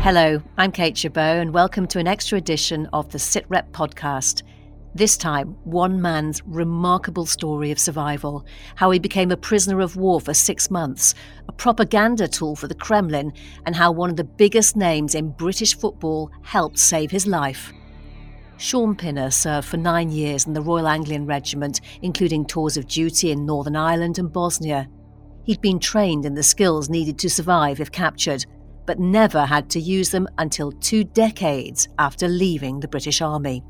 Hello, I'm Kate Gerbeau, and welcome to an extra edition of the SitRep podcast. This time, one man's remarkable story of survival, how he became a prisoner of war for six months, a propaganda tool for the Kremlin, and how one of the biggest names in British football helped save his life. Shaun Pinner served for nine years in the Royal Anglian Regiment, including tours of duty in Northern Ireland and Bosnia. He'd been trained in the skills needed to survive if captured, but never had to use them until two decades after leaving the British Army.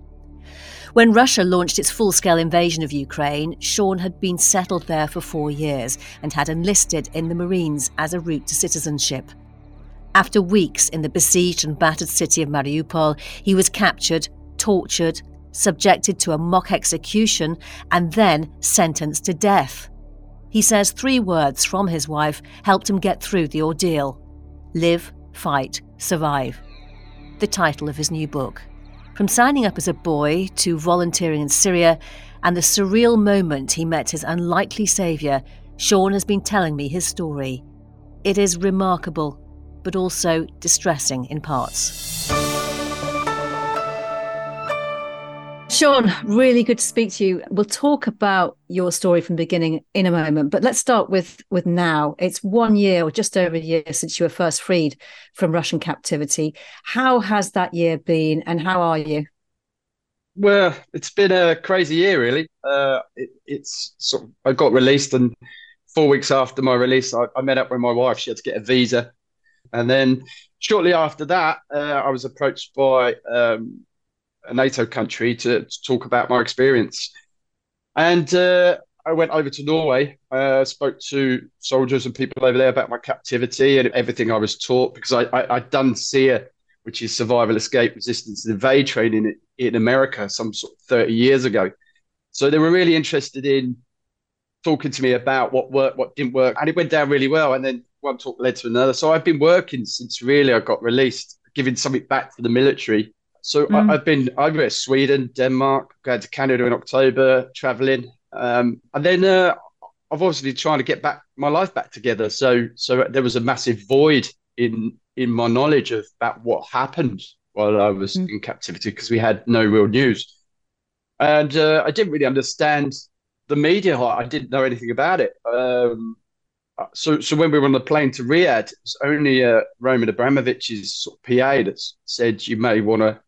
When Russia launched its full scale invasion of Ukraine, Shaun had been settled there for four years and had enlisted in the Marines as a route to citizenship. After weeks in the besieged and battered city of Mariupol, he was captured, tortured, subjected to a mock execution, and then sentenced to death. He says three words from his wife helped him get through the ordeal Live, Fight, Survive. The title of his new book. From signing up as a boy to volunteering in Syria and the surreal moment he met his unlikely saviour, Shaun has been telling me his story. It is remarkable, but also distressing in parts. Shaun, really good to speak to you. We'll talk about your story from the beginning in a moment, but let's start with with now. It's one year or just over a year since you were first freed from Russian captivity. How has that year been, and how are you? Well, it's been a crazy year, really. Uh, it, it's sort of, I got released, and four weeks after my release, I, I, met up with my wife. She had to get a visa, and then shortly after that, uh, I was approached by um, a NATO country to, to talk about my experience. And uh, I went over to Norway, uh, spoke to soldiers and people over there about my captivity and everything I was taught because I, I, had done SERE, which is survival, escape, resistance, and evade training in, in America some sort of 30 years ago. So they were really interested in talking to me about what worked, what didn't work. And it went down really well. And then one talk led to another. So I've been working since really I got released, giving something back to the military so mm. I, have been I've been to Sweden, Denmark, going to Canada in October, traveling, um, and then uh, I've obviously trying to get back my life back together. So so there was a massive void in in my knowledge of about what happened while I was mm. in captivity because we had no real news, and uh, I didn't really understand the media. I didn't know anything about it. Um, so, so when we were on the plane to Riyadh, it was only uh, Roman Abramovich's sort of PA that said you may want to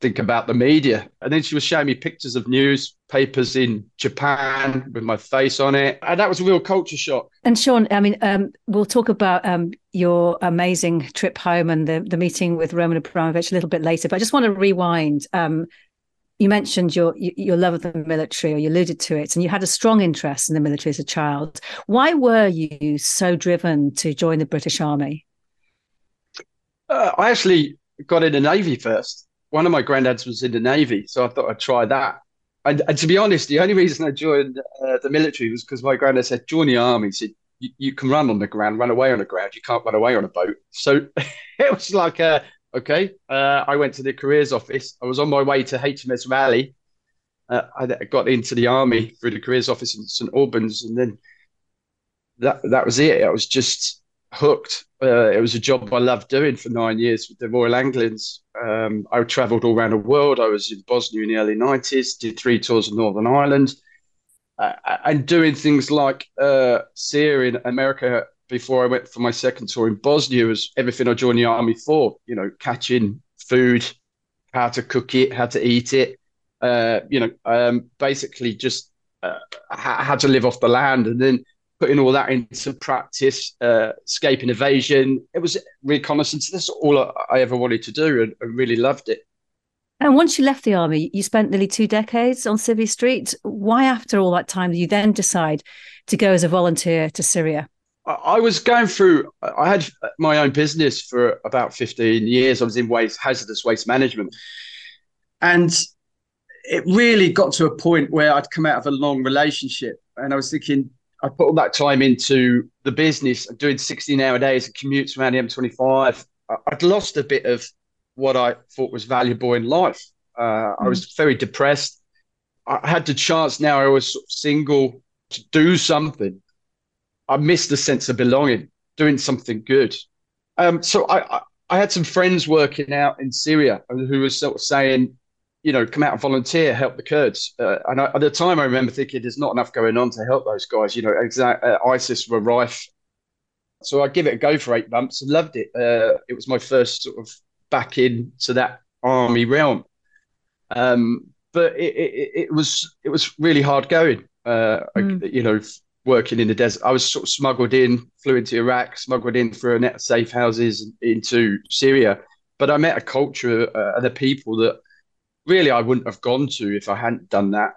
think about the media. And then she was showing me pictures of newspapers in Japan with my face on it. And that was a real culture shock. And Shaun, I mean, um, we'll talk about um, your amazing trip home and the, the meeting with Roman Abramovich a little bit later. But I just want to rewind. Um, you mentioned your your love of the military, or you alluded to it, and you had a strong interest in the military as a child. Why were you so driven to join the British Army? Uh, I actually got in the Navy first one of my granddads was in the Navy, so I thought I'd try that. And, and to be honest, the only reason I joined uh, the military was because my granddad said, join the army. He said, you, can run on the ground, run away on the ground. You can't run away on a boat. So it was like, uh, okay. Uh, I went to the careers office. I was on my way to HMS Raleigh. Uh, I got into the army through the careers office in St Albans, and then that that was it. I was just hooked. Uh, it was a job I loved doing for nine years with the Royal Anglians. Um, I travelled all around the world. I was in Bosnia in the early 90s, did three tours of Northern Ireland, uh, and doing things like uh, SERE in America before I went for my second tour in Bosnia was everything I joined the army for, you know, catching food, how to cook it, how to eat it, uh, you know, um, basically just uh, how to live off the land. And then putting all that into practice, uh, escape and evasion. It was reconnaissance. That's all I, ever wanted to do and I really loved it. And once you left the army, you spent nearly two decades on Civvy Street. Why, after all that time, did you then decide to go as a volunteer to Syria? I was going through, I had my own business for about 15 years. I was in waste, hazardous waste management. And it really got to a point where I'd come out of a long relationship and I was thinking, I put all that time into the business, doing 16 hour days and commutes around the M25. I'd lost a bit of what I thought was valuable in life. Uh, mm. I was very depressed. I had the chance now, I was sort of single to do something. I missed the sense of belonging, doing something good. Um, so I, I had some friends working out in Syria who were sort of saying, you know, come out and volunteer, help the Kurds. Uh, and I, at the time, I remember thinking there's not enough going on to help those guys. You know, exact, uh, ISIS were rife. So I give it a go for eight months and loved it. Uh, it was my first sort of back into that army realm. Um, but it, it, it, was it was really hard going. Mm. I, you know, working in the desert. I was sort of smuggled in, flew into Iraq, smuggled in through a net of safe houses into Syria. But I met a culture uh, and a people that really I wouldn't have gone to if I hadn't done that.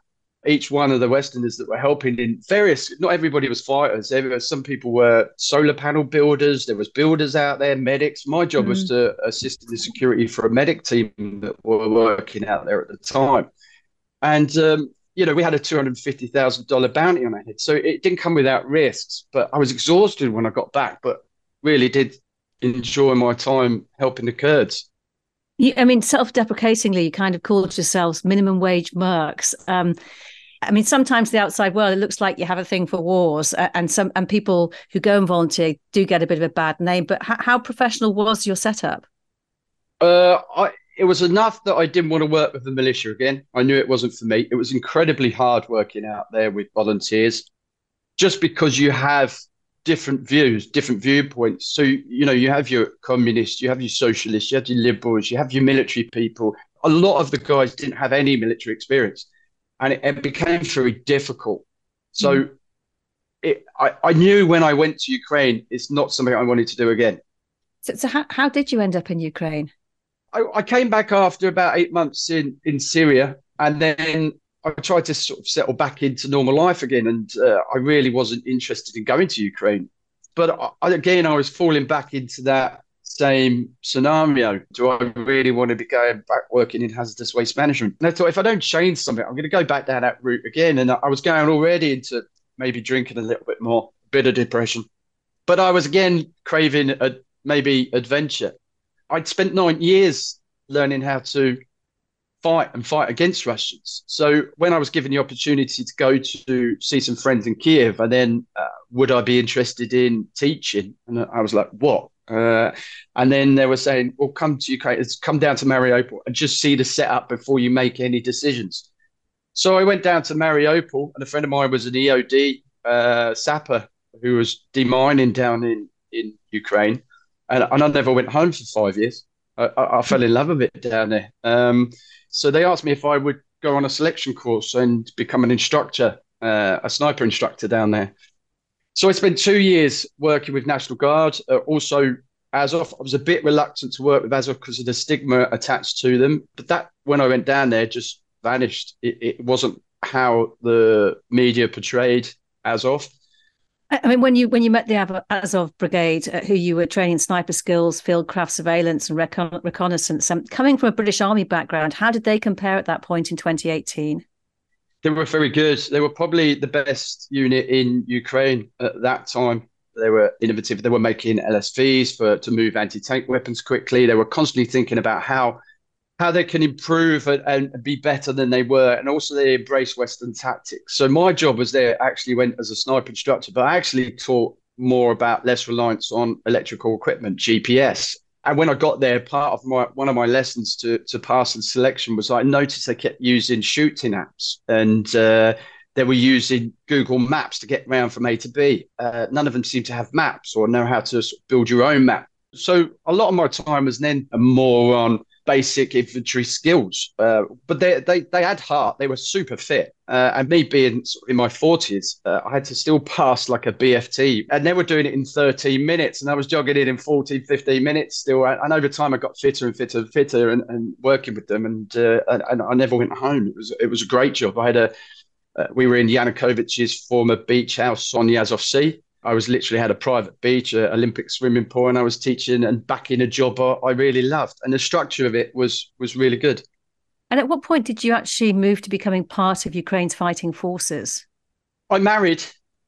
Each one of the Westerners that were helping in various, not everybody was fighters. There were, some people were solar panel builders. There was builders out there, medics. My job mm was to assist in the security for a medic team that were working out there at the time. And um, you know, we had a two hundred fifty thousand dollar bounty on our head, so it didn't come without risks. But I was exhausted when I got back, but really did enjoy my time helping the Kurds. You, I mean, self-deprecatingly, you kind of called yourselves minimum wage mercs. Um, I mean, sometimes the outside world it looks like you have a thing for wars, uh, and some and people who go and volunteer do get a bit of a bad name. But how, how professional was your setup? Uh, I it was enough that I didn't want to work with the militia again. I knew it wasn't for me. It was incredibly hard working out there with volunteers, just because you have different views, different viewpoints. So you know, you have your communists, you have your socialists, you have your liberals, you have your military people. A lot of the guys didn't have any military experience, and it, it became very difficult. So. Mm. It, I, I knew when I went to Ukraine, it's not something I wanted to do again. So, so how, how did you end up in Ukraine? I, I came back after about eight months in in Syria, and then I tried to sort of settle back into normal life again, and uh, I really wasn't interested in going to Ukraine. But I, again, I was falling back into that same scenario. Do I really want to be going back working in hazardous waste management? And I thought if I don't change something, I'm going to go back down that route again. And I was going already into maybe drinking a little bit more, a bit of depression. But I was again craving a maybe adventure. I'd spent nine years learning how to fight and fight against Russians. So when I was given the opportunity to go to see some friends in Kiev, and then uh, would I be interested in teaching? And I was like, what? Uh, and then they were saying, well, come to Ukraine, come down to Mariupol and just see the setup before you make any decisions. So I went down to Mariupol, and a friend of mine was an EOD uh, sapper who was demining down in, in Ukraine and, and I never went home for five years. I, I, fell in love with it down there. Um, so they asked me if I would go on a selection course and become an instructor, uh, a sniper instructor down there. So I spent two years working with National Guard. Uh, also, Azov, I was a bit reluctant to work with Azov because of the stigma attached to them. But that, when I went down there, just vanished. It, it wasn't how the media portrayed Azov. I mean, when you when you met the Azov Brigade, uh, who you were training sniper skills, field craft surveillance, and recon- reconnaissance, um, coming from a British Army background, how did they compare at that point in 2018? They were very good. They were probably the best unit in Ukraine at that time. They were innovative. They were making LSVs for to move anti-tank weapons quickly. They were constantly thinking about how how they can improve and, and, be better than they were, and also they embrace Western tactics. So my job was there actually went as a sniper instructor, but I actually taught more about less reliance on electrical equipment, GPS. And when I got there, part of my one of my lessons to to pass and selection was I noticed they kept using shooting apps and. Uh, they were using Google Maps to get around from A to B. Uh, none of them seemed to have maps or know how to build your own map. So a lot of my time was then more on basic infantry skills. Uh, but they, they they had heart. They were super fit. Uh, and me being in my forties, uh, I had to still pass like a BFT, and they were doing it in 13 minutes, and I was jogging in in 14, 15 minutes still. And over time, I got fitter and fitter and fitter, and, and working with them, and, uh, and, and I never went home. It was it was a great job. I had a uh, we were in Yanukovych's former beach house on the Azov Sea I was literally had a private beach, an Olympic swimming pool, and I was teaching and back in a job I really loved, and the structure of it was was really good. And at what point did you actually move to becoming part of Ukraine's fighting forces? I married,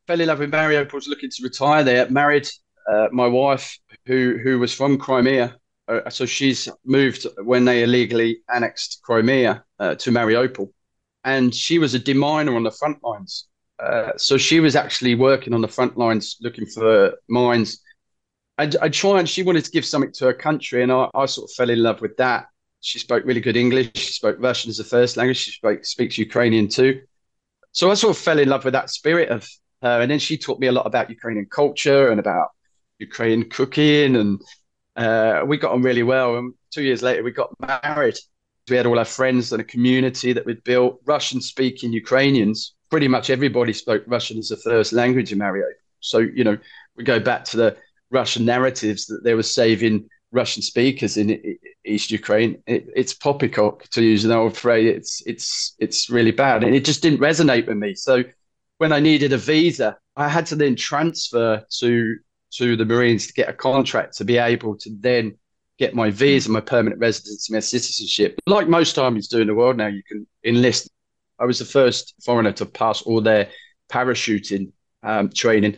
fell in love with Mariupol, was looking to retire there. Married uh, my wife, who who was from Crimea, uh, so she's moved when they illegally annexed Crimea uh, to Mariupol, and she was a deminer on the front lines. Uh, so she was actually working on the front lines looking for mines. I, I try and she wanted to give something to her country, and I, I sort of fell in love with that. She spoke really good English. She spoke Russian as a first language. She spoke, speaks Ukrainian too. So I sort of fell in love with that spirit of her. And then she taught me a lot about Ukrainian culture and about Ukrainian cooking. And uh, we got on really well. And two years later, we got married. We had all our friends and a community that we'd built. Russian speaking Ukrainians. Pretty much everybody spoke Russian as a first language in Mariupol. So, you know, we go back to the Russian narratives that they were saving Russian speakers in East Ukraine. It, it's poppycock to use an old phrase. It's it's it's really bad, and it just didn't resonate with me. So when I needed a visa, I had to then transfer to to the Marines to get a contract to be able to then get my visa, my permanent residency, my citizenship. Like most armies do in the world now, you can enlist. I was the first foreigner to pass all their parachuting um, training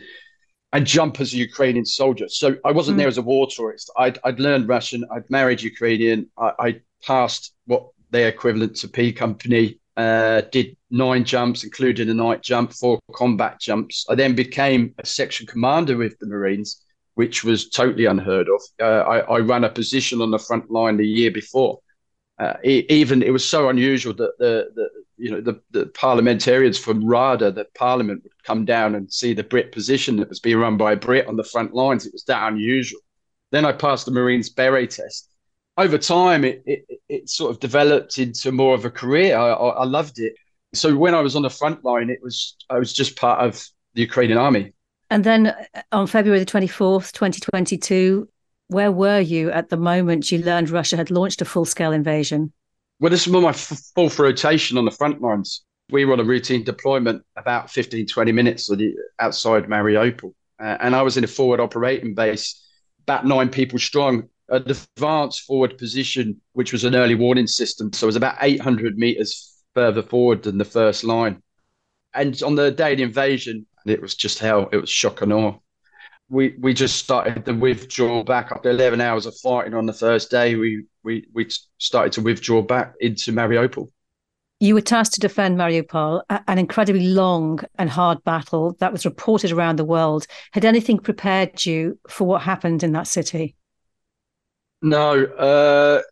and jump as a Ukrainian soldier. So I wasn't mm. there as a war tourist. I'd, I'd learned Russian. I'd married Ukrainian. I, I passed what their equivalent to P company. Uh, did nine jumps, including a night jump, four combat jumps. I then became a section commander with the Marines, which was totally unheard of. Uh, I, I, ran a position on the front line the year before. Uh, even it was so unusual that the, the you know the, the parliamentarians from RADA, that parliament would come down and see the Brit position that was being run by a Brit on the front lines. It was that unusual. Then I passed the Marines beret test. Over time, it, it, it sort of developed into more of a career. I, I, I loved it. So when I was on the front line, it was I was just part of the Ukrainian army. And then uh, on February the 24th, 2022, where were you at the moment you learned Russia had launched a full scale invasion? Well, this was my f- fourth rotation on the front lines. We were on a routine deployment about 15, 20 minutes outside Mariupol. Uh, and I was in a forward operating base, about nine people strong, an advanced forward position, which was an early warning system. So it was about 800 meters further forward than the first line. And on the day of the invasion, it was just hell. It was shock and awe we we just started to withdraw back after 11 hours of fighting on the first day. We we we started to withdraw back into mariupol. You were tasked to defend mariupol an incredibly long and hard battle that was reported around the world. Had anything prepared you for what happened in that city? No uh,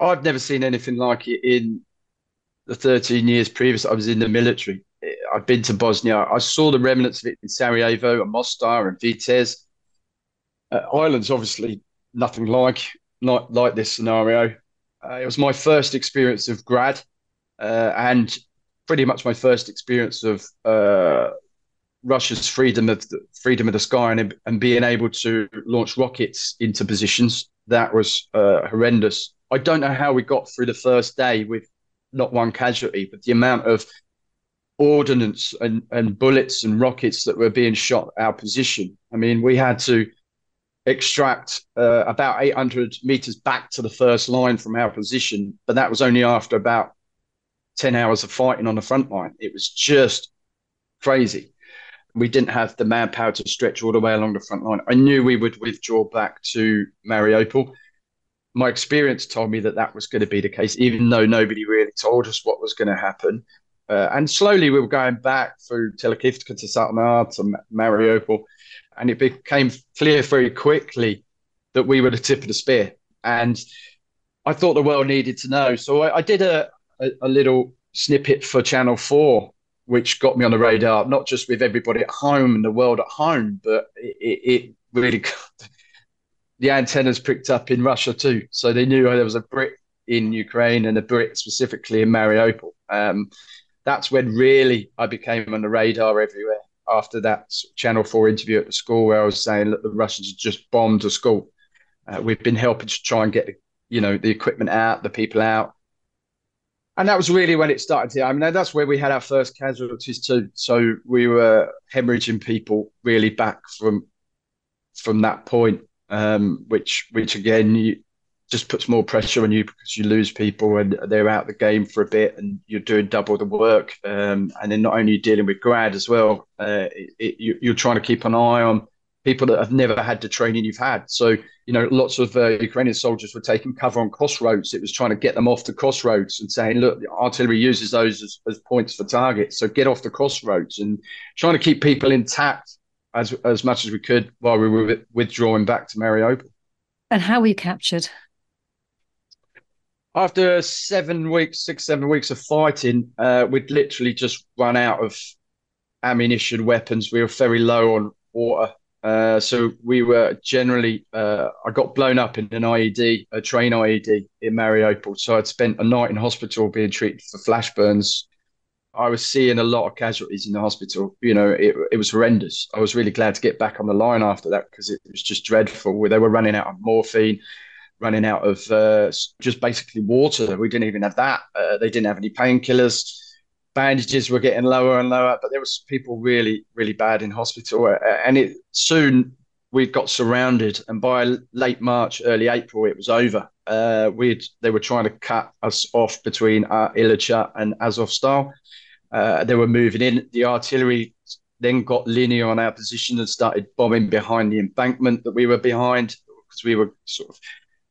i've never seen anything like it in the 13 years previous i was in the military I've been to Bosnia. I saw the remnants of it in Sarajevo and Mostar and Vitez. Uh, Ireland's obviously nothing like like, like this scenario. Uh, it was my first experience of grad, uh, and pretty much my first experience of uh, Russia's freedom of the freedom of the sky and, and being able to launch rockets into positions. That was uh, horrendous. I don't know how we got through the first day with not one casualty, but the amount of ordnance and, and bullets and rockets that were being shot at our position. I mean, we had to extract uh, about 800 meters back to the first line from our position, but that was only after about 10 hours of fighting on the front line. It was just crazy. We didn't have the manpower to stretch all the way along the front line. I knew we would withdraw back to Mariupol. My experience told me that that was going to be the case, even though nobody really told us what was going to happen. Uh, and slowly we were going back through Talakivka to Satmar to Mariupol. And it became clear very quickly that we were the tip of the spear. And I thought the world needed to know. So I, I did a, a, a, little snippet for Channel 4, which got me on the radar, not just with everybody at home and the world at home, but it, it really got, the antennas picked up in Russia too. So they knew there was a Brit in Ukraine and a Brit specifically in Mariupol. Um, that's when really I became on the radar everywhere. After that Channel Four interview at the school, where I was saying that the Russians have just bombed a school, uh, we've been helping to try and get you know the equipment out, the people out, and that was really when it started. To, I mean, that's where we had our first casualties too. So we were hemorrhaging people really back from from that point, um, which which again you, just puts more pressure on you because you lose people and they're out the game for a bit and you're doing double the work. Um, and then not only dealing with grad as well, uh, it, it, you, are trying to keep an eye on people that have never had the training you've had. So, you know, lots of uh, Ukrainian soldiers were taking cover on crossroads. It was trying to get them off the crossroads and saying, look, artillery uses those as, as points for targets. So get off the crossroads and trying to keep people intact as as much as we could while we were withdrawing back to Mariupol. And how were you captured? After seven weeks, six, seven weeks of fighting, uh, we'd literally just run out of ammunition, weapons. We were very low on water. Uh, so we were generally, uh, I got blown up in an IED, a train IED in Mariupol. So I'd spent a night in hospital being treated for flash burns. I was seeing a lot of casualties in the hospital. You know, it, it was horrendous. I was really glad to get back on the line after that because it was just dreadful. They were running out of morphine, running out of uh, just basically water. We didn't even have that. Uh, they didn't have any painkillers bandages were getting lower and lower, but there was people really, really bad in hospital. And it soon we got surrounded, and by late March, early April, it was over. Uh, we they were trying to cut us off between uh, and Azovstal. Uh, they were moving in. The artillery then got linear on our position and started bombing behind the embankment that we were behind because we were sort of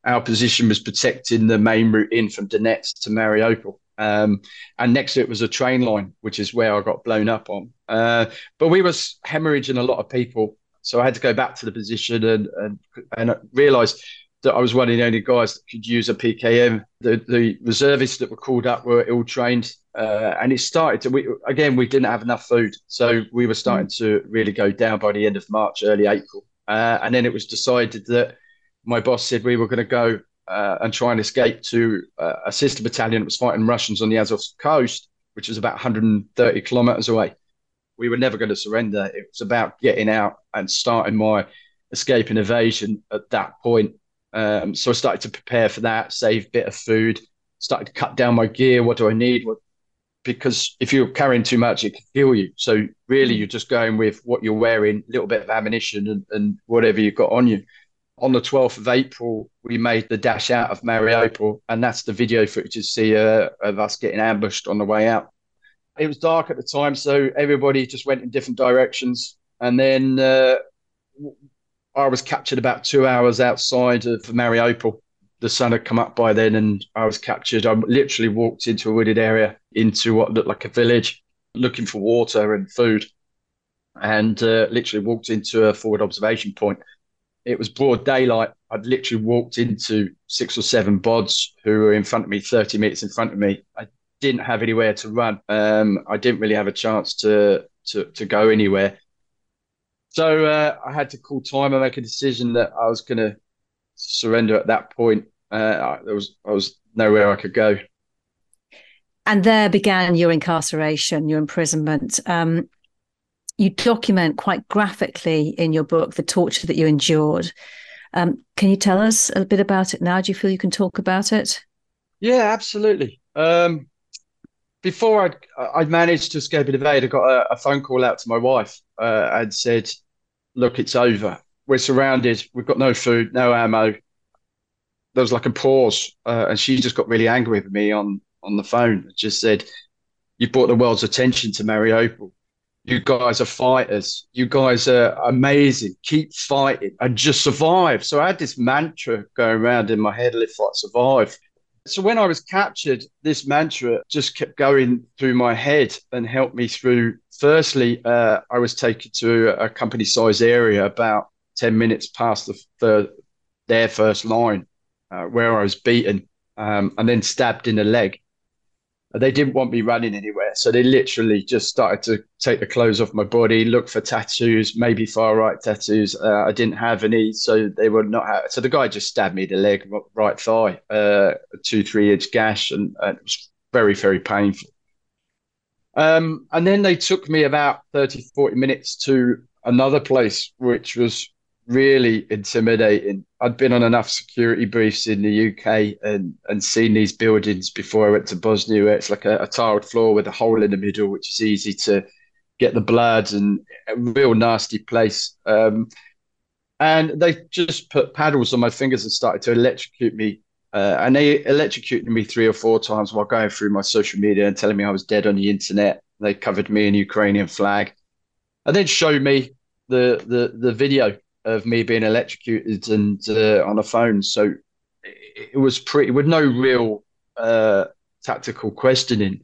our position was protecting the main route in from Donetsk to Mariupol. Um, and next to it was a train line, which is where I got blown up on. Uh, but we was hemorrhaging a lot of people, so I had to go back to the position and and and realised that I was one of the only guys that could use a PKM. The the reservists that were called up were ill trained, uh, and it started to. We again we didn't have enough food, so we were starting mm. to really go down by the end of March, early April, uh, and then it was decided that my boss said we were going to go uh, and try and escape to uh, a sister battalion that was fighting Russians on the Azov coast, which was about 130 kilometers away. We were never going to surrender. It was about getting out and starting my escape and evasion at that point. Um, so I started to prepare for that, save a bit of food, started to cut down my gear. What do I need? What, because if you're carrying too much, it can kill you. So really, you're just going with what you're wearing, a little bit of ammunition, and, and whatever you've got on you on the 12th of April, we made the dash out of Mariupol, and that's the video footage you see uh, of us getting ambushed on the way out. It was dark at the time, so everybody just went in different directions. And then uh, I was captured about two hours outside of Mariupol. The sun had come up by then, and I was captured. I literally walked into a wooded area, into what looked like a village, looking for water and food, and uh, literally walked into a forward observation point it was broad daylight. I'd literally walked into six or seven bods who were in front of me, 30 meters in front of me. I didn't have anywhere to run. Um, I didn't really have a chance to to, to go anywhere. So uh, I had to call time and make a decision that I was going to surrender at that point. Uh, there was I was nowhere I could go. And there began your incarceration, your imprisonment. Um, you document quite graphically in your book the torture that you endured. Um, can you tell us a bit about it now? Do you feel you can talk about it? Yeah, absolutely. Um, before I'd, I'd managed to escape and evade, I got a, a phone call out to my wife uh, and said, Look, it's over. We're surrounded. We've got no food, no ammo. There was like a pause, uh, and she just got really angry with me on, on the phone. and Just said, You brought the world's attention to Mariupol you guys are fighters. You guys are amazing. Keep fighting and just survive. So I had this mantra going around in my head live, fight, survive. So when I was captured, this mantra just kept going through my head and helped me through. Firstly, uh, I was taken to a company size area about 10 minutes past the, the their first line uh, where I was beaten um, and then stabbed in the leg they didn't want me running anywhere. So they literally just started to take the clothes off my body, look for tattoos, maybe far right tattoos. Uh, I didn't have any, so they were not. Ha- so the guy just stabbed me the leg, right thigh, uh, two, three inch gash, and, and, it was very, very painful. Um, and then they took me about 30, 40 minutes to another place, which was really intimidating. I'd been on enough security briefs in the UK and, and seen these buildings before I went to Bosnia, where it's like a, a tiled floor with a hole in the middle, which is easy to get the blood and a real nasty place. Um, and they just put paddles on my fingers and started to electrocute me. Uh, and they electrocuted me three or four times while going through my social media and telling me I was dead on the internet. They covered me in Ukrainian flag, and then showed me the the the video of me being electrocuted and uh, on a phone. So it, was pretty with no real uh, tactical questioning.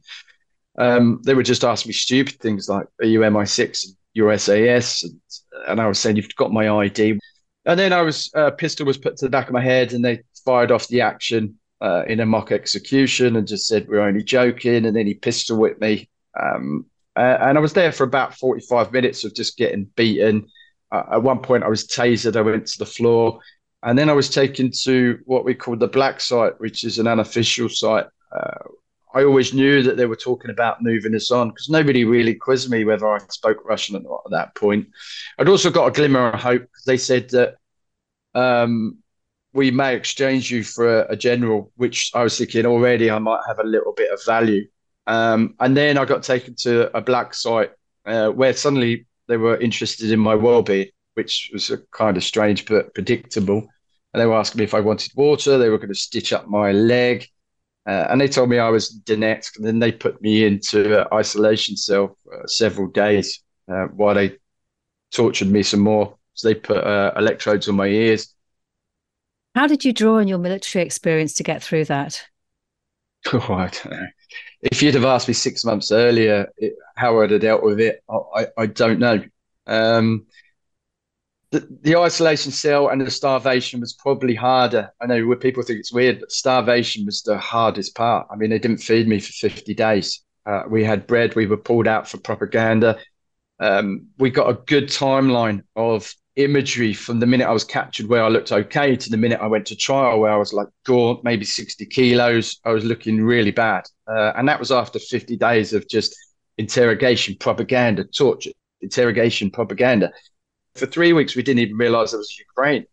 Um, they would just ask me stupid things like, "Are you MI6?" your SAS, and, and I was saying you've got my ID, and then I was uh, pistol was put to the back of my head, and they fired off the action uh, in a mock execution and just said we're only joking, and then he pistol whipped me, um, uh, and I was there for about forty five minutes of just getting beaten. Uh, at one point, I was tasered. I went to the floor, and then I was taken to what we call the black site, which is an unofficial site. Uh, I always knew that they were talking about moving us on because nobody really quizzed me whether I spoke Russian or not at that point. I'd also got a glimmer of hope because they said that um, we may exchange you for a, a, general, which I was thinking already I might have a little bit of value. Um, and then I got taken to a black site uh, where suddenly they were interested in my well-being, which was kind of strange but predictable. And they were asking me if I wanted water. They were going to stitch up my leg. Uh, and they told me I was Donetsk. And then they put me into isolation cell for several days uh, while they tortured me some more. So they put uh, electrodes on my ears. How did you draw on your military experience to get through that? Oh, I don't know. If you'd have asked me six months earlier it, how I'd have dealt with it, I, I don't know. Um, the, the isolation cell and the starvation was probably harder. I know where people think it's weird, but starvation was the hardest part. I mean, they didn't feed me for 50 days. Uh, we had bread, we were pulled out for propaganda. Um, we got a good timeline of imagery from the minute I was captured where I looked okay to the minute I went to trial where I was like gaunt, maybe 60 kilos. I was looking really bad. Uh, and that was after 50 days of just interrogation, propaganda, torture, interrogation, propaganda. For three weeks, we didn't even realize it was Ukraine.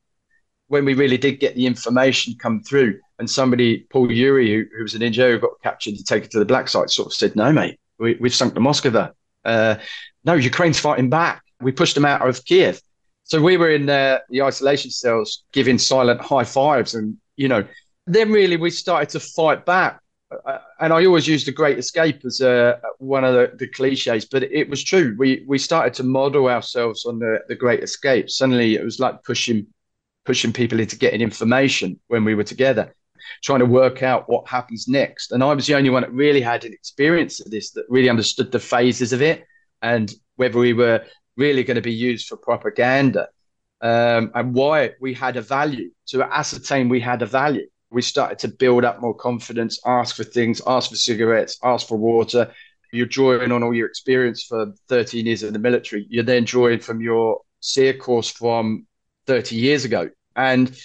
When we really did get the information come through, and somebody, Paul Yuri, who, who was an engineer who got captured and taken to the black site, sort of said, No, mate, we, have sunk the Moskva. Uh, no, Ukraine's fighting back. We pushed them out of Kiev. So we were in uh, the isolation cells giving silent high fives. And, you know, then really we started to fight back. Uh, and I always use the Great Escape as uh, one of the, the, cliches, but it was true. We we started to model ourselves on the, the Great Escape. Suddenly, it was like pushing pushing people into getting information when we were together, trying to work out what happens next. And I was the only one that really had an experience of this, that really understood the phases of it, and whether we were really going to be used for propaganda, um, and why we had a value to ascertain we had a value we started to build up more confidence, ask for things, ask for cigarettes, ask for water. You're drawing on all your experience for 13 years in the military. You're then drawing from your SERE course from 30 years ago. And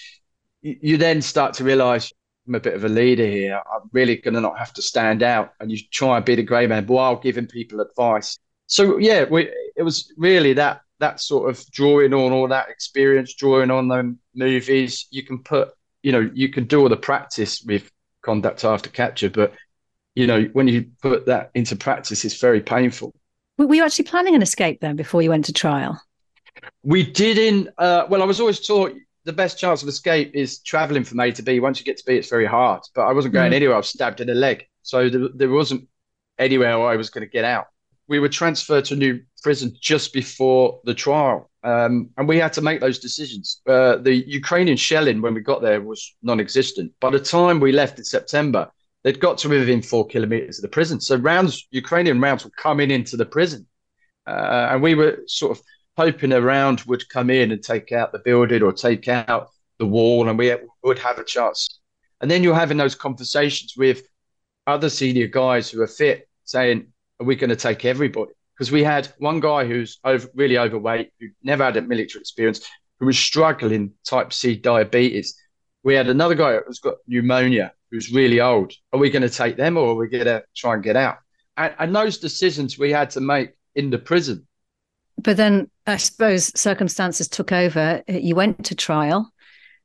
you then start to realize I'm a bit of a leader here. I'm really going to not have to stand out. And you try and be the grey man while giving people advice. So, yeah, we, it was really that that sort of drawing on all that experience, drawing on the movies. You can put you know, you can do all the practice with conduct after capture, but you know, when you put that into practice, it's very painful. Were you actually planning an escape then before you went to trial? We didn't. Uh, well, I was always taught the best chance of escape is traveling from A to B. Once you get to B, it's very hard. But I wasn't going mm. anywhere. I was stabbed in the leg, so there, there wasn't anywhere I was going to get out. We were transferred to a new prison just before the trial, um, and we had to make those decisions. Uh, the Ukrainian shelling when we got there was non-existent. By the time we left in September, they'd got to within four kilometers of the prison. So rounds, Ukrainian rounds were coming into the prison, uh, and we were sort of hoping a round would come in and take out the building or take out the wall, and we would have a chance. And then you're having those conversations with other senior guys who are fit, saying, "Are we going to take everybody?" because we had one guy who's over, really overweight, who never had a military experience, who was struggling type C diabetes. We had another guy who's got pneumonia, who's really old. Are we going to take them or are we going to try and get out? And, and those decisions we had to make in the prison. But then I suppose circumstances took over. You went to trial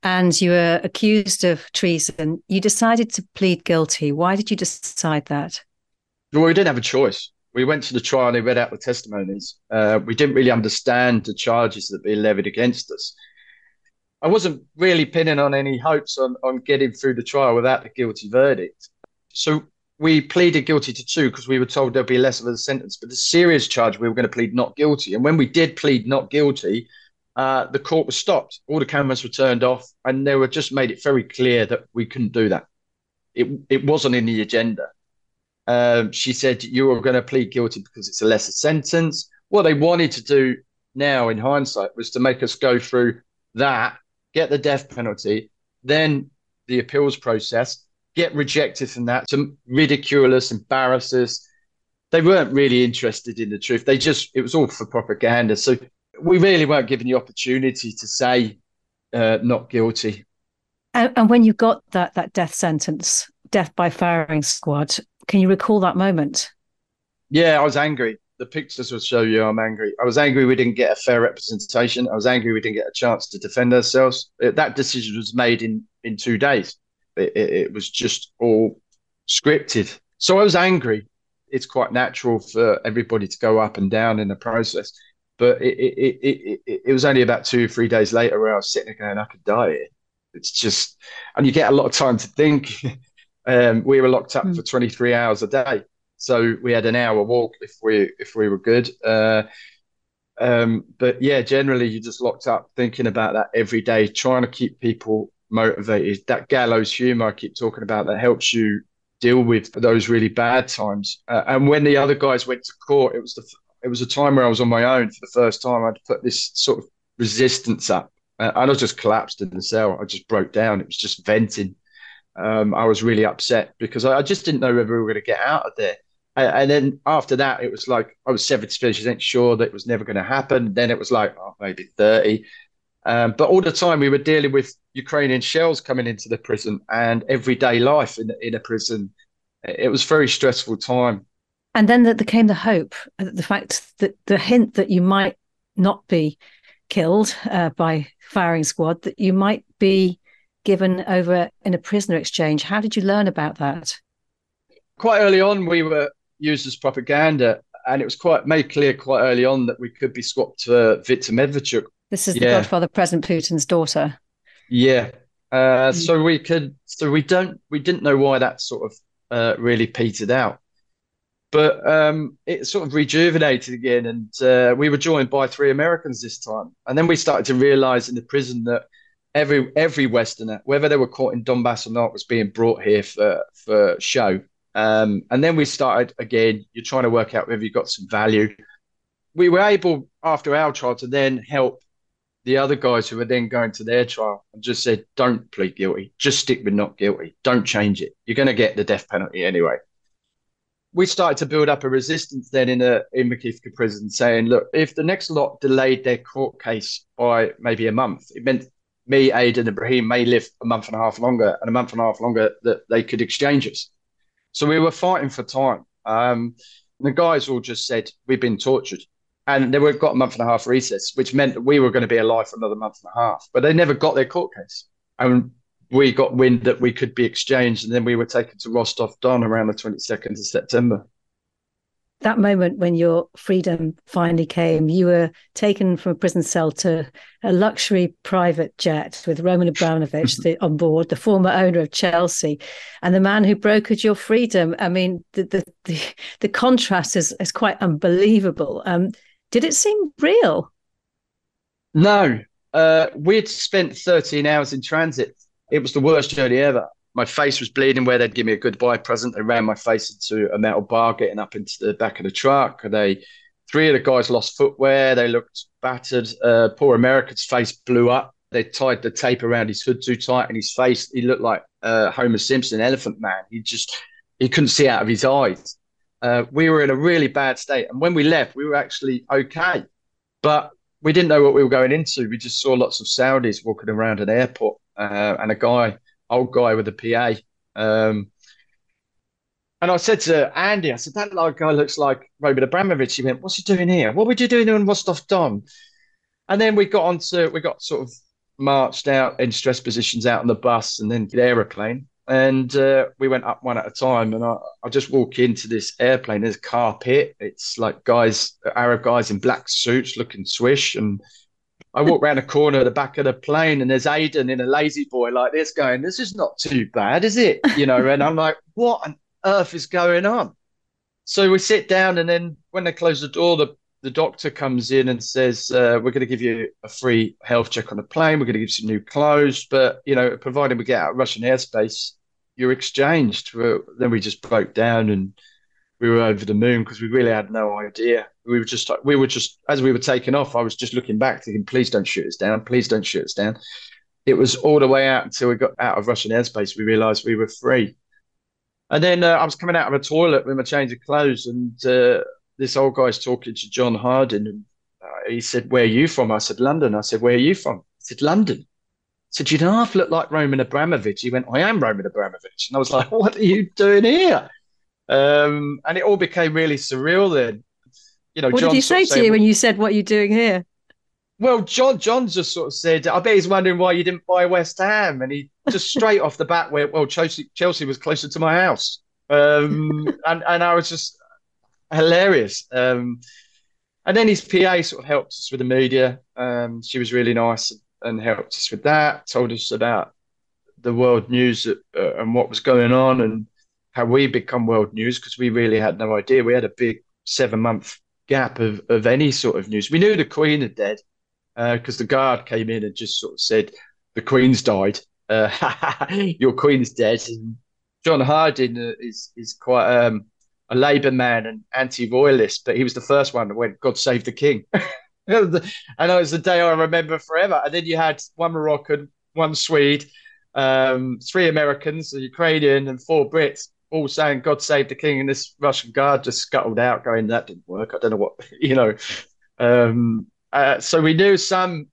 and you were accused of treason. You decided to plead guilty. Why did you decide that? Well, we didn't have a choice we went to the trial and they read out the testimonies. Uh, we didn't really understand the charges that were levied against us. I wasn't really pinning on any hopes on, on getting through the trial without the guilty verdict. So we pleaded guilty to two because we were told there'd be less of a sentence. But the serious charge, we were going to plead not guilty. And when we did plead not guilty, uh, the court was stopped. All the cameras were turned off, and they were just made it very clear that we couldn't do that. It it wasn't in the agenda. Um, she said you are going to plead guilty because it's a lesser sentence. what they wanted to do now in hindsight was to make us go through that, get the death penalty, then the appeals process, get rejected from that, to ridicule us, embarrass us. They weren't really interested in the truth. They just, it was all for propaganda. So we really weren't given the opportunity to say uh, not guilty. And, and when you got that that death sentence, death by firing squad, can you recall that moment? Yeah, I was angry. The pictures will show you I'm angry. I was angry we didn't get a fair representation. I was angry we didn't get a chance to defend ourselves. It, that decision was made in in two days. It, it, it was just all scripted. So I was angry. It's quite natural for everybody to go up and down in the process. But it, it, it, it, it was only about two or three days later where I was sitting there going, I could die. It's just, and you get a lot of time to think. um, we were locked up mm. for 23 hours a day. So we had an hour walk if we if we were good. Uh, um, but yeah, generally you're just locked up thinking about that every day, trying to keep people motivated. That gallows humor I keep talking about that helps you deal with those really bad times. Uh, and when the other guys went to court, it was the it was a time where I was on my own for the first time. I'd put this sort of resistance up, uh, and I just collapsed in the cell. I just broke down. It was just venting. Um, I was really upset because I, I, just didn't know whether we were going to get out of there. And, and then after that, it was like I was seventy percent sure that it was never going to happen. Then it was like oh, maybe thirty. Um, but all the time we were dealing with Ukrainian shells coming into the prison and everyday life in in a prison. It was very stressful time and then there came the hope, uh, the fact that the hint that you might not be killed uh, by firing squad, that you might be given over in a prisoner exchange. How did you learn about that? Quite early on, we were used as propaganda, and it was quite made clear quite early on that we could be swapped to Viktor Medvedchuk. This is the Godfather, President Putin's daughter. Yeah. Uh, mm. So we could, so we don't, we didn't know why that sort of uh, really petered out but um, it sort of rejuvenated again, and uh, we were joined by three Americans this time. And then we started to realize in the prison that every every Westerner, whether they were caught in Donbass or not, was being brought here for for show. Um, and then we started again. You're trying to work out whether you got some value. We were able after our trial to then help the other guys who were then going to their trial and just said, "Don't plead guilty. Just stick with not guilty. Don't change it. You're going to get the death penalty anyway." we started to build up a resistance then in a in Makivka prison, saying, look, if the next lot delayed their court case by maybe a month, it meant me, Aiden, and Brahim may live a month and a half longer, and a month and a half longer that they could exchange us. So we were fighting for time. Um, the guys all just said we've been tortured, and they were got a month and a half recess, which meant that we were going to be alive for another month and a half. But they never got their court case, and we got wind that we could be exchanged, and then we were taken to Rostov Don around the 22nd of September. That moment when your freedom finally came, you were taken from a prison cell to a luxury private jet with Roman Abramovich the, on board, the former owner of Chelsea, and the man who brokered your freedom. I mean, the the the, the contrast is is quite unbelievable. Um, did it seem real? No, uh, we'd spent 13 hours in transit it was the worst journey ever. My face was bleeding where they'd give me a goodbye present. They ran my face into a metal bar getting up into the back of the truck. They three of the guys lost footwear. They looked battered. Uh, poor American's face blew up. They tied the tape around his hood too tight, and his face he looked like uh, Homer Simpson, Elephant Man. He just he couldn't see out of his eyes. Uh, we were in a really bad state, and when we left, we were actually okay, but we didn't know what we were going into. We just saw lots of Saudis walking around an airport uh, and a guy, old guy with a PA. Um, and I said to Andy, I said, that guy looks like Roman Abramovich. He went, What's he doing here? What would you doing in Rostov Don? And then we got onto, we got sort of marched out in stress positions out on the bus and then the aeroplane. And uh, we went up one at a time. And I, I just walk into this airplane. There's a carpet. It's like guys, Arab guys in black suits looking swish. And I walk around the corner at the back of the plane and there's Aiden in a lazy boy like this going, This is not too bad, is it? You know, and I'm like, What on earth is going on? So we sit down and then when they close the door, the, the doctor comes in and says, uh, We're going to give you a free health check on the plane. We're going to give you some new clothes. But, you know, provided we get out of Russian airspace, you're exchanged. Well, then we just broke down and we were over the moon because we really had no idea. We were just we were just as we were taking off, I was just looking back, thinking, "Please don't shoot us down! Please don't shoot us down!" It was all the way out until we got out of Russian airspace. We realised we were free, and then uh, I was coming out of a toilet with my change of clothes, and uh, this old guy's talking to John Harding, and uh, he said, "Where are you from?" I said, "London." I said, "Where are you from?" He said, "London." I said, "You don't half look like Roman Abramovich." He went, "I am Roman Abramovich," and I was like, "What are you doing here?" Um, and it all became really surreal then. You know, what John did he say to you when you said, "What are you doing here"? Well, John John just sort of said, "I bet he's wondering why you didn't buy West Ham," and he just straight off the bat went, "Well, Chelsea Chelsea was closer to my house," um, and and I was just hilarious. Um, and then his PA sort of helped us with the media. Um, she was really nice and, and, helped us with that. Told us about the world news uh, and what was going on and how we become world news because we really had no idea. We had a big seven month gap of, of any sort of news. We knew the Queen had dead because uh, the guard came in and just sort of said, The Queen's died. Uh, your Queen's dead. And John Harding uh, is, is quite um, a Labour man and anti royalist, but he was the first one that went, God save the King. and it was the day I remember forever. And then you had one Moroccan, one Swede, um, three Americans, a Ukrainian, and four Brits all saying "God save the King," and this Russian guard just scuttled out, going, "That didn't work." I don't know what you know. Um, uh, so we knew some,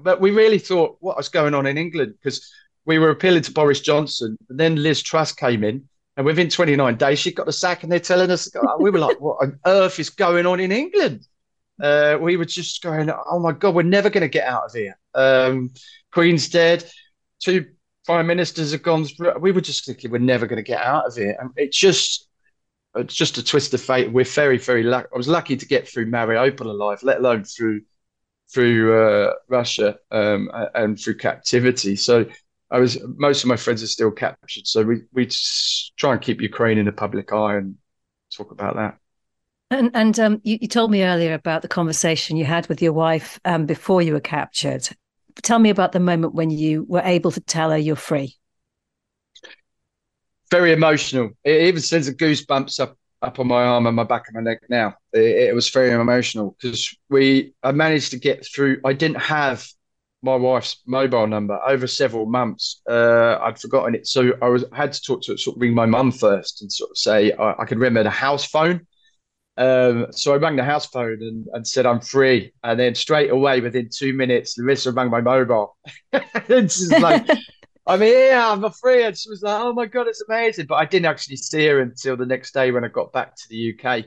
but we really thought what was going on in England because we were appealing to Boris Johnson, and then Liz Truss came in, and within 29 days she got the sack, and they're telling us, we were like, "What on earth is going on in England?" Uh, we were just going, "Oh my God, we're never going to get out of here." Um, Queen's dead. Two prime ministers have gone through. We were just thinking we're never going to get out of it, and it's just it's just a twist of fate. We're very very lucky. I was lucky to get through Mariupol alive, let alone through through uh, Russia um, and through captivity. So I was most of my friends are still captured. So we we try and keep Ukraine in the public eye and talk about that. And, and um, you, you, told me earlier about the conversation you had with your wife um, before you were captured tell me about the moment when you were able to tell her you're free. Very emotional. It even sends a goosebumps up up on my arm and my back of my neck now. It, it was very emotional because we I managed to get through. I didn't have my wife's mobile number over several months. Uh, I'd forgotten it, so I was had to talk to sort of ring my mum first and sort of say I, I could remember the house phone. Um, so I rang the house phone and, and said I'm free, and then straight away within two minutes, Larissa rang my mobile. it's just like, I'm here, I'm free, and she was like, "Oh my god, it's amazing!" But I didn't actually see her until the next day when I got back to the UK,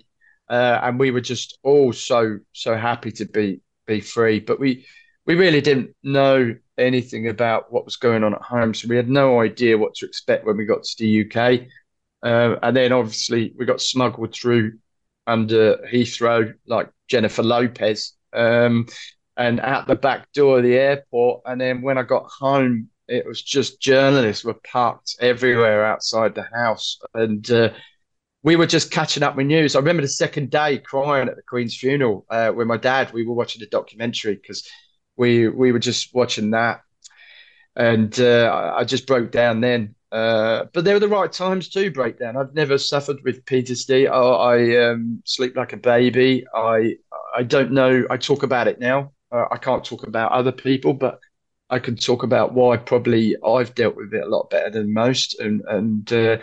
uh, and we were just all so so happy to be be free. But we we really didn't know anything about what was going on at home, so we had no idea what to expect when we got to the UK. Uh, and then obviously we got smuggled through under Heathrow, like Jennifer Lopez, um, and out the back door of the airport. And then when I got home, it was just journalists were parked everywhere outside the house, and uh, we were just catching up with news. I remember the second day crying at the Queen's funeral uh, with my dad. We were watching a documentary because we we were just watching that, and uh, I just broke down then. Uh, but they were the right times to break down. I've never suffered with PTSD. I, I um, sleep like a baby. I I don't know. I talk about it now. Uh, I can't talk about other people, but I can talk about why probably I've dealt with it a lot better than most. And and uh,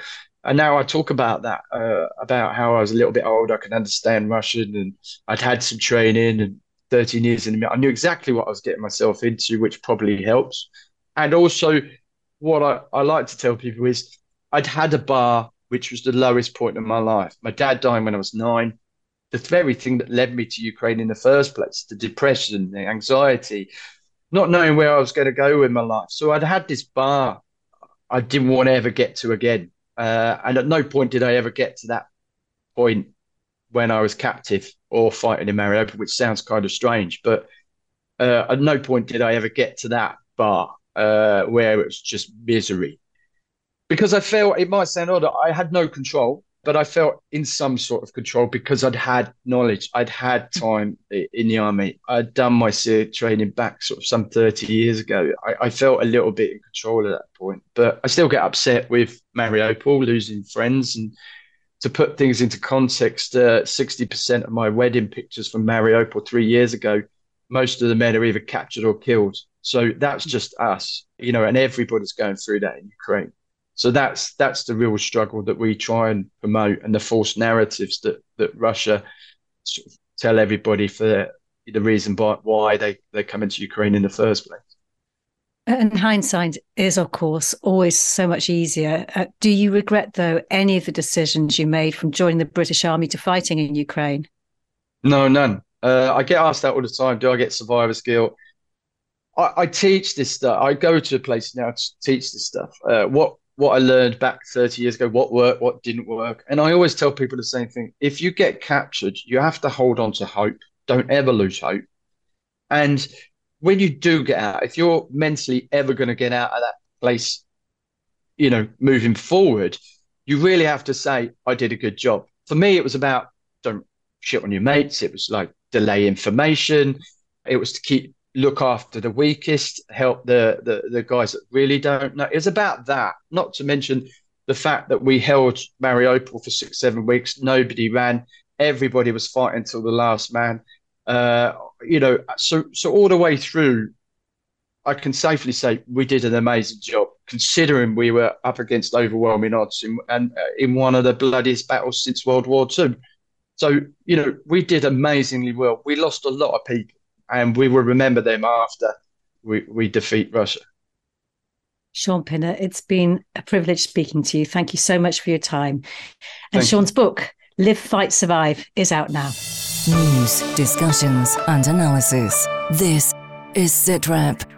and now I talk about that uh, about how I was a little bit old. I can understand Russian, and I'd had some training and 13 years in the I knew exactly what I was getting myself into, which probably helps. And also what I, I like to tell people is I'd had a bar which was the lowest point in my life. My dad died when I was nine. The very thing that led me to Ukraine in the first place, the depression, the anxiety, not knowing where I was going to go in my life. So I'd had this bar I didn't want to ever get to again. Uh, and at no point did I ever get to that point when I was captive or fighting in Mariupol, which sounds kind of strange. But uh, at no point did I ever get to that bar uh, where it was just misery. Because I felt it might sound odd, I had no control, but I felt in some sort of control because I'd had knowledge, I'd had time in the army, I'd done my training back sort of some 30 years ago. I, I felt a little bit in control at that point, but I still get upset with Mariupol losing friends and to put things into context, uh, 60% of my wedding pictures from Mariupol three years ago, most of the men are either captured or killed. So that's just us, you know, and everybody's going through that in Ukraine. So that's that's the real struggle that we try and promote, and the false narratives that that Russia sort of tell everybody for the reason why they they come into Ukraine in the first place. And hindsight is, of course, always so much easier. Uh, do you regret, though, any of the decisions you made from joining the British Army to fighting in Ukraine? No, none. Uh, I get asked that all the time. Do I get survivor's guilt? I, I, teach this stuff. I go to a place now to teach this stuff. Uh, what what I learned back 30 years ago, what worked, what didn't work. And I always tell people the same thing. If you get captured, you have to hold on to hope. Don't ever lose hope. And when you do get out, if you're mentally ever going to get out of that place, you know, moving forward, you really have to say, I did a good job. For me, it was about don't shit on your mates. It was like delay information. It was to keep look after the weakest, help the, the the guys that really don't know. It's about that. Not to mention the fact that we held Mariupol for six, seven weeks. Nobody ran. Everybody was fighting till the last man. Uh, you know, so so all the way through, I can safely say we did an amazing job, considering we were up against overwhelming odds in, and uh, in one of the bloodiest battles since World War Two. So you know, we did amazingly well. We lost a lot of people and we will remember them after we, we defeat Russia. Shaun Pinner, it's been a privilege speaking to you. Thank you so much for your time. And Thank Shaun's you. book, Live, Fight, Survive, is out now. News, discussions, and analysis. This is SITREP